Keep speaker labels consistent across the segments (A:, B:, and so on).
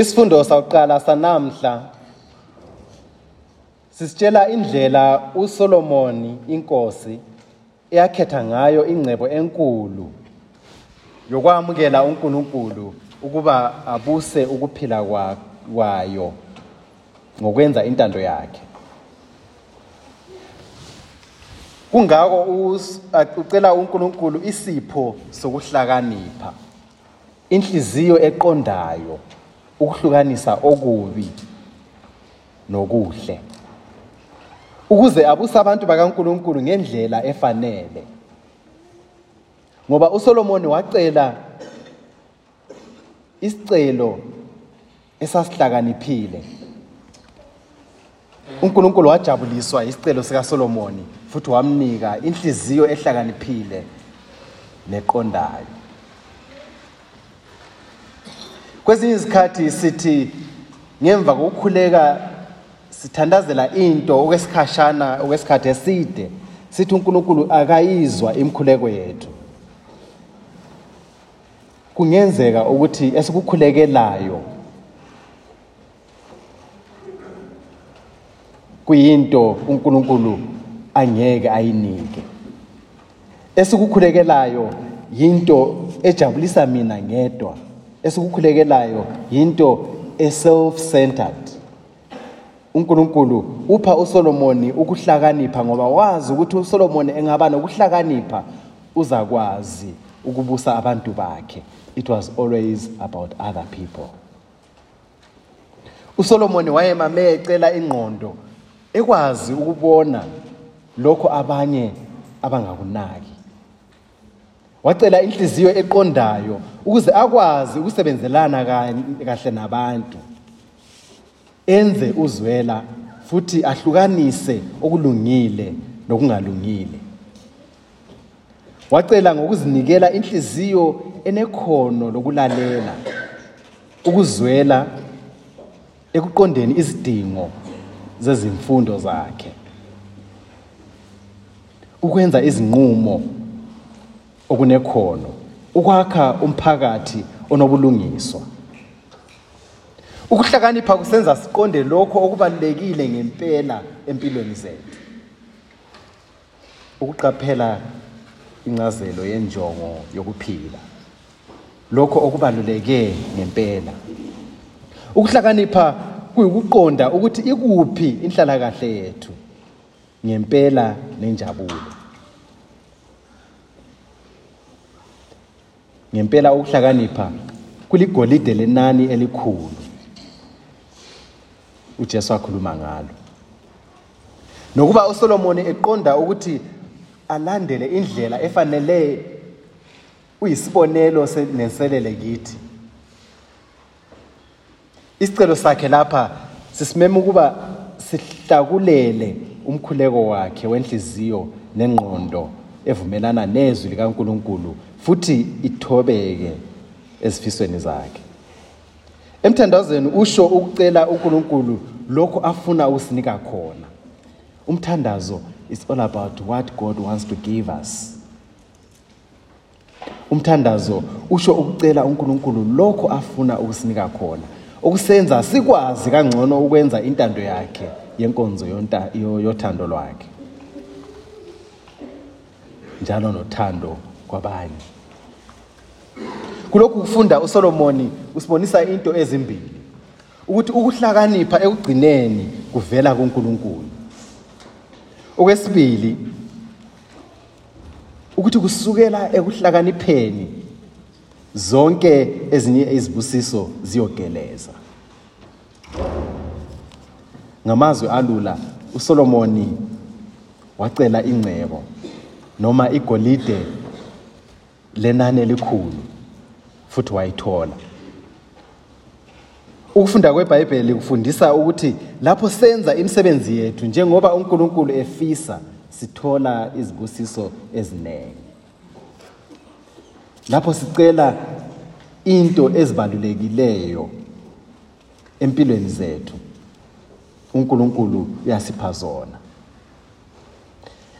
A: Isifundo sakuqala sanamhla sisitshela indlela uSolomoni inkosi eyakhetha ngayo ingcebo enkulu yokwamukela uNkulunkulu ukuba abuse ukuphila kwa- kwayo ngokwenza intando yakhe. Kungako ucela uNkulunkulu isipho sokuhlakanipha, inhliziyo eqondayo, ukuhlukanisa okubi nokuhle. Ukuze abuse abantu bakaNkulunkulu ngendlela efanele. Ngoba uSolomoni wacela isicelo esasihlakaniphile. uNkulunkulu wajabuliswa isicelo sikaSolomoni futhi wamnika inhliziyo ehlakaniphile neqondayo. Kwezinye izikhathi sithi ngemva kokukhuleka sithandazela into okwesikhashana okwesikhathi eside sithi uNkulunkulu akayizwa imkhuleko yethu. Kungenzeka ukuthi esikukhulekelayo kuyinto uNkulunkulu angeke ayinike. Esikukhulekelayo yinto ejabulisa mina ngedwa. Esikukhulekelayo yinto e-self-centered. uNkulunkulu upha uSolomoni ukuhlakanipha ngoba wazi ukuthi uSolomoni engaba nokuhlakanipha uzakwazi ukubusa abantu bakhe. It was always about other people. uSolomoni wayemame ecela ingqondo ekwazi ukubona lokho abanye abangakunaki. Wacela inhliziyo eqondayo ukuze akwazi ukusebenzelana ka- kahle nabantu. Enze uzwela futhi ahlukanise okulungile nokungalungile. Wacela ngokuzinikela inhliziyo enekhono lokulalela, ukuzwela ekuqondeni izidingo zezimfundo zakhe. Ukwenza izinqumo okunekhono, ukwakha umphakathi onobulungiswa. Ukuhlakanipha kusenza siqonde lokho okubalulekile ngempela empilweni zethu. Ukuqaphela incazelo yenjongo yokuphila. Lokho okubaluleke ngempela. Ukuhlakanipha kuyikuqonda ukuthi ikuphi inhlalakahle yethu ngempela nenjabulo. Ngempela ukuhlakanipha kuligolide lenani elikhulu. uJesu wakhuluma ngalo. Nokuba uSolomoni eqonda ukuthi alandele indlela efanele uyisibonelo se- neselele kithi. Isicelo sakhe lapha sisimema ukuba sihlakulele umkhuleko wakhe wenhliziyo nengqondo evumelana nezwi likaNkuluNkulu futhi ithobeke ezifisweni zakhe. Emthandazweni usho ukucela uNkulunkulu lokho afuna usinika khona. Umthandazo is all about what God wants to give us. Umthandazo usho ukucela uNkulunkulu lokho afuna ukusinika khona. Okusenza sikwazi kangcono ukwenza intando yakhe yenkonzo yothando lwakhe. Njalo nothando kwabanye. Kulokhu kufunda uSolomoni usibonisa into ezimbili. Ukuthi ukuhlakanipha ekugcineni kuvela kuNkulunkulu. Okwesibili ukuthi kusukela ekuhlakanipheni zonke ezinye izibusiso ziyogeleza. Ngamazwi alula uSolomoni wacela ingcebo noma igolide lenani elikhulu futhi wayithola. Ukufunda kweBhayibheli kufundisa ukuthi lapho senza imisebenzi yethu njengoba uNkulunkulu efisa sithola izibusiso eziningi. Lapho sicela into ezibalulekileyo empilweni zethu uNkulunkulu uyasipha zona.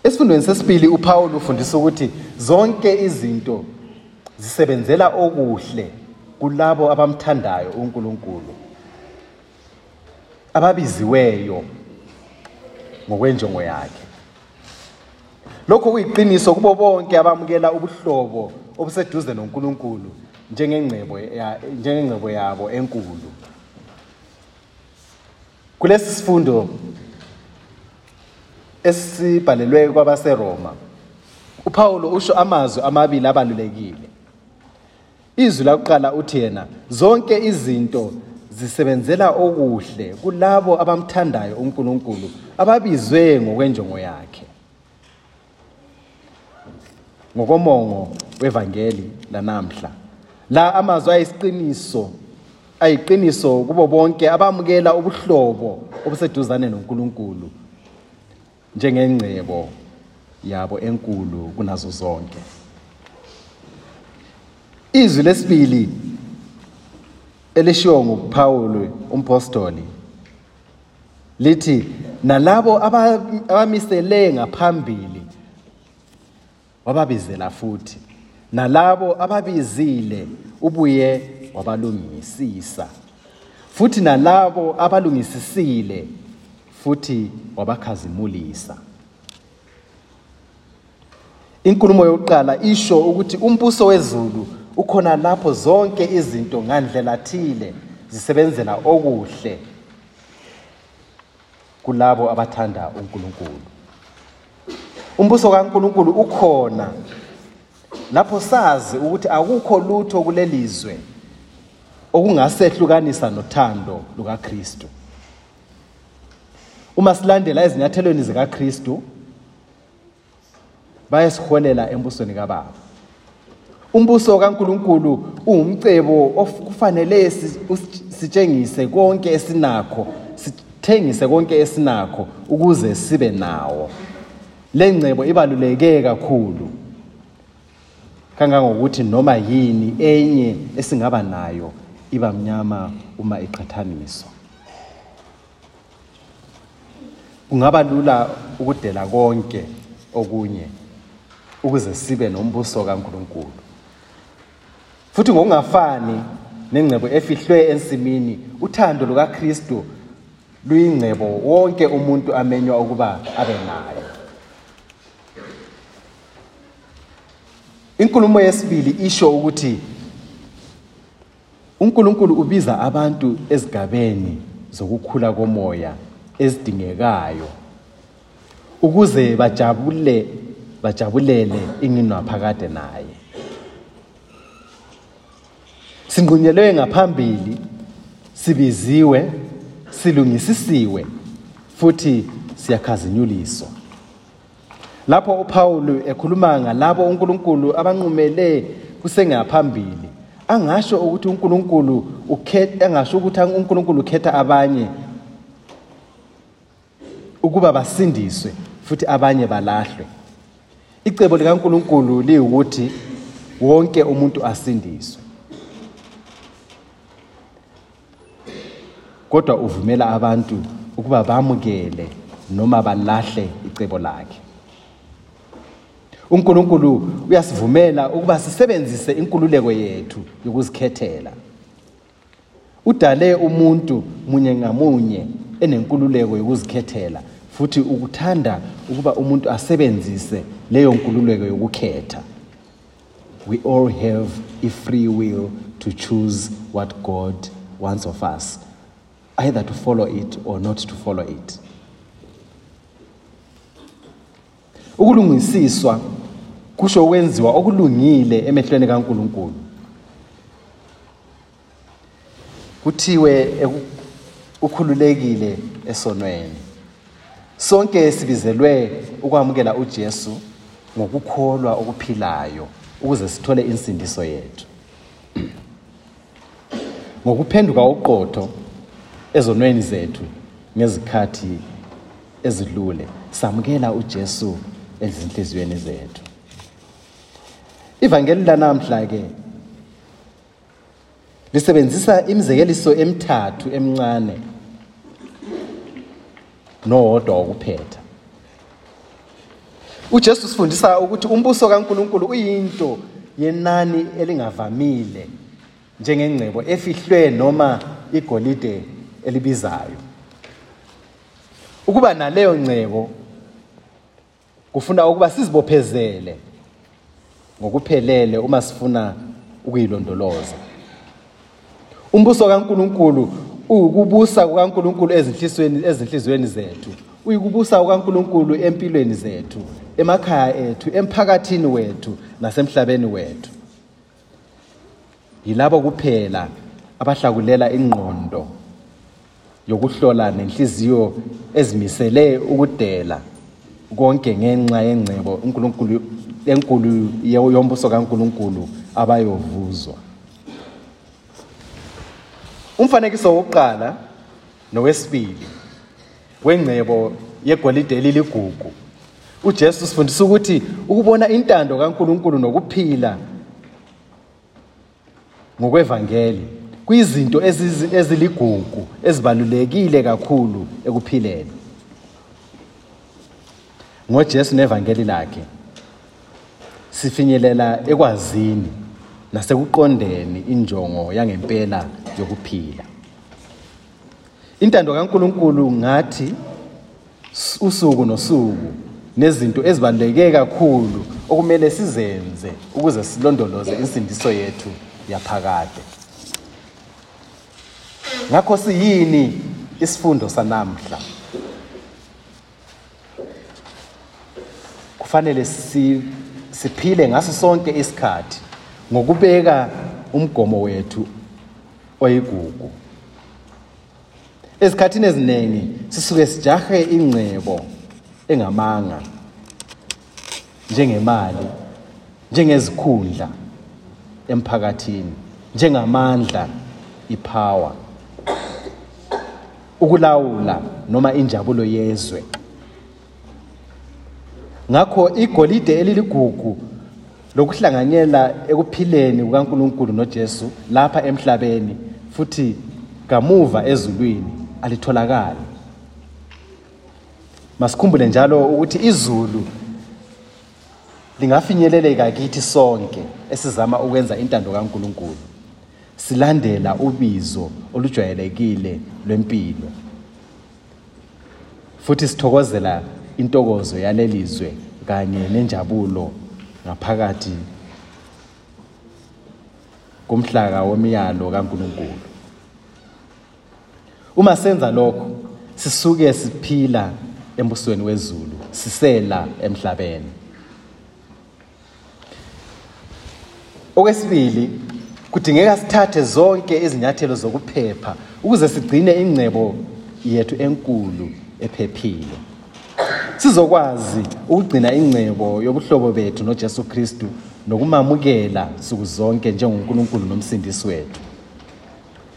A: Esifundweni sesibili uPaul ufundisa ukuthi zonke izinto zisebenzela okuhle kulabo abamthandayo uNkulunkulu ababiziweyo ngokwenjongo yakhe. Lokho kuyiqiniso kubo bonke abamukela ubuhlobo obuseduze noNkulunkulu njengengcebo njengengcebo yabo enkulu. Kulesi sifundo esibhalelwe kwabaseRoma uPaulo usho amazwi amabili abalulekile. Izwi lakuqala uthi yena zonke izinto zisebenzela okuhle kulabo abamthandayo uNkulunkulu ababizwe ngokwenjongo yakhe. Ngokomongo wevangeli lanamhla la amazwi ayisiqiniso ayiqiniso kubo bonke abamukela ubuhlobo obuseduzane noNkulunkulu. Njengengcebo yabo enkulu kunazo zonke. Izwi lesibili elishiwo nguPaul umpostoli lithi nalabo aba- abamisele ngaphambili wababizela futhi nalabo ababizile ubuye wabalungisisa futhi nalabo abalungisisile futhi wabakhazimulisa. Inkulumo yokuqala isho ukuthi umbuso wezulu ukhona lapho zonke izinto ngandlela thile zisebenzela okuhle kulabo abathanda uNkulunkulu. Umbuso kaNkulunkulu ukhona lapho sazi ukuthi akukho lutho kulelizwe okungasehlukanisa nothando lukaKristu. Uma silandela ezinyathelweni zikaKristu bayasiholela embusweni kaBaba. Umbuso kaNkuluNkulu uwumcebo of- kufanele si- usi- sitshengise konke esinakho sithengise konke esinakho ukuze sibe nawo. Le ngcebo ibaluleke kakhulu. Kangangokuthi noma yini enye esingaba nayo iba mnyama uma iqhathaniswa. Kungaba lula ukudela konke okunye ukuze sibe nombuso kaNkuluNkulu. Futhi ngokungafani nengcebo efihlwe ensimini uthando lukaKristu luyingcebo wonke umuntu amenywa ukuba abe nayo. Inkulumo yesibili isho ukuthi uNkulunkulu ubiza abantu ezigabeni zokukhula komoya. Ezidingekayo. Ukuze bajabule bajabulele inginwaphakade naye. Sinqunyelwe ngaphambili sibiziwe silungisisiwe futhi siyakhazinyuliswa. Lapho uPaul ekhuluma ngalabo uNkulunkulu abanqumele kusengaphambili angasho ukuthi uNkulunkulu ukhetha angasho ukuthi uNkulunkulu ukhetha abanye ukuba basindiswe futhi abanye balahlwe. Icebo likaNkulunkulu liwukuthi wonke umuntu asindiswe. Kodwa uvumela abantu ukuba bamukele noma balahle icebo lakhe. uNkulunkulu uyasivumela ukuba sisebenzise inkululeko yethu yokuzikhethela. Udale umuntu munye ngamunye enenkululeko yokuzikhethela futhi ukuthanda ukuba umuntu asebenzise leyo nkululeko yokukhetha. We all have a free will to choose what God wants of us either to follow it or not to follow it. Ukulungisiswa kusho ukwenziwa okulungile emehlweni kaNkuluNkulu. Kuthiwe ukhululekile esonweni. Sonke sibizelwe ukwamukela uJesu ngokukholwa okuphilayo ukuze sithole insindiso yethu. Ngokuphenduka oqotho ezonweni zethu ngezikhathi ezidlule samukela uJesu ezinhliziyweni zethu. Ivangeli lanamhla ke lisebenzisa imizekeliso emithathu emncane nowodwa wokuphetha. uJesu sifundisa ukuthi umbuso kaNkuluNkulu uyinto yenani elingavamile njengengcebo efihlwe noma igolide elibizayo. Ukuba naleyo ngcebo kufuna ukuba sizibophezele ngokuphelele uma sifuna ukuyilondoloza. Umbuso kaNkuluNkulu ukubusa kukaNkuluNkulu ezinhlizweni ezinhlizweni zethu. Uyikubusa kukaNkuluNkulu empilweni zethu emakhaya ethu emphakathini wethu nasemhlabeni wethu. Yilabo kuphela abahlakulela ingqondo yokuhlola nenhliziyo ezimisele ukudela konke ngenxa yengcebo uNkulunkulu enkulu yombuso kaNkuluNkulu abayovuzwa. Umfanekiso wokuqala nowesibili wengcebo yegolide eliligugu. uJesu sifundisa ukuthi ukubona intando kaNkuluNkulu nokuphila ngokwevangeli kuyizinto eziligugu ezibalulekile kakhulu ekuphileni. ngoJesu nevangeli lakhe sifinyelela ekwazini nasekuqondeni injongo yangempela yokuphila. Intando kaNkuluNkulu ngathi usuku nosuku nezinto ezibaluleke kakhulu okumele sizenze ukuze silondoloze insindiso yethu yaphakade. Ngakho siyini isifundo sanamhla? Kufanele si siphile ngaso sonke isikhathi ngokubeka umgomo wethu oyigugu ezikhathini eziningi sisuke sijahe ingcebo engamanga njengemali njengezikhundla emphakathini njengamandla ipower. Ukulawula noma injabulo yezwe. Ngakho igolide eliligugu lokuhlanganyela ekuphileni kukaNkuluNkulu noJesu lapha emhlabeni futhi kamuva ezulwini alitholakali. Masikhumbule njalo ukuthi izulu lingafinyeleleka kithi sonke esizama ukwenza intando kaNkuluNkulu. Silandela ubizo olujwayelekile lwempilo. Futhi sithokozela intokozo yalelizwe kanye nenjabulo ngaphakathi kumhlaka wemiyalo kaNkuluNkulu. Uma senza lokho sisuke siphila embusweni wezulu sisela emhlabeni. Okwesibili kudingeka sithathe zonke izinyathelo zokuphepha ukuze sigcine ingcebo yethu enkulu ephephile. Sizokwazi ukugcina ingcebo yobuhlobo bethu noJesu Kristu nokumamukela suku zonke njengoNkulunkulu nomsindisi wethu.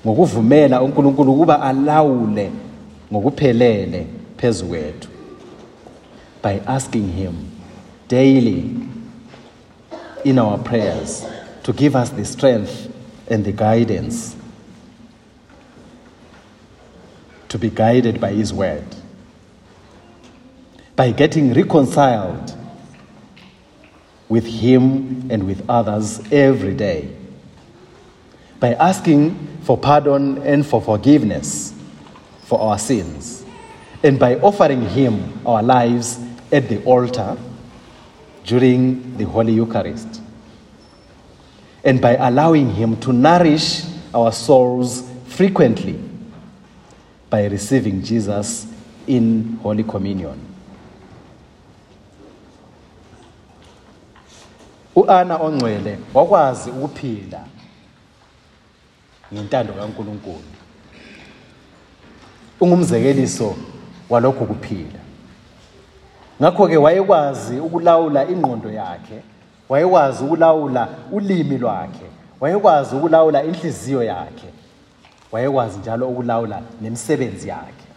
A: Ngokuvumela uNkulunkulu ukuba alawule ngokuphelele phezu kwethu by asking him daily in our prayers to give us the strength and the guidance to be guided by his word. By getting reconciled with him and with others every day by asking for pardon and for forgiveness for our sins, and by offering Him our lives at the altar during the Holy Eucharist, and by allowing Him to nourish our souls frequently by receiving Jesus in Holy Communion. Ongcwele wakwazi ukuphila ngentando kaNkuluNkulu. Ungumzekeliso walokho kuphila. Ngakho ke wayekwazi ukulawula ingqondo yakhe wayekwazi ukulawula ulimi lwakhe wayekwazi ukulawula inhliziyo yakhe wayekwazi njalo ukulawula nemisebenzi yakhe.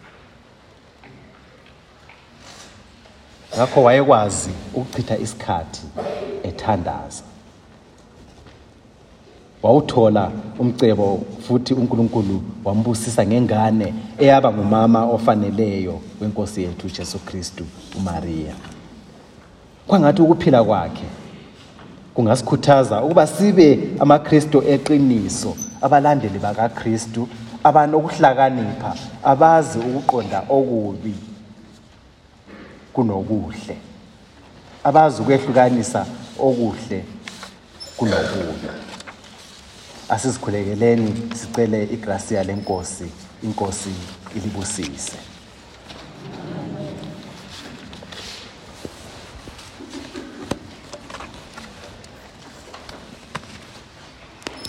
A: Ngakho wayekwazi ukuchitha isikhathi ethandaza. Wawuthola umcebo futhi uNkulunkulu wambusisa ngengane eyaba ngumama ofaneleyo wenkosi yethu Jesu Kristu uMaria. Kwangathi ukuphila kwakhe kungasikhuthaza ukuba sibe amaKristo eqiniso abalandeli bakaKristu abanokuhlakanipha abazi ukuqonda okubi kunokuhle abazi ukwehlukanisa okuhle kunokubi. Asizikhulekeleni sicele igracia lenkosi inkosi ilibusise.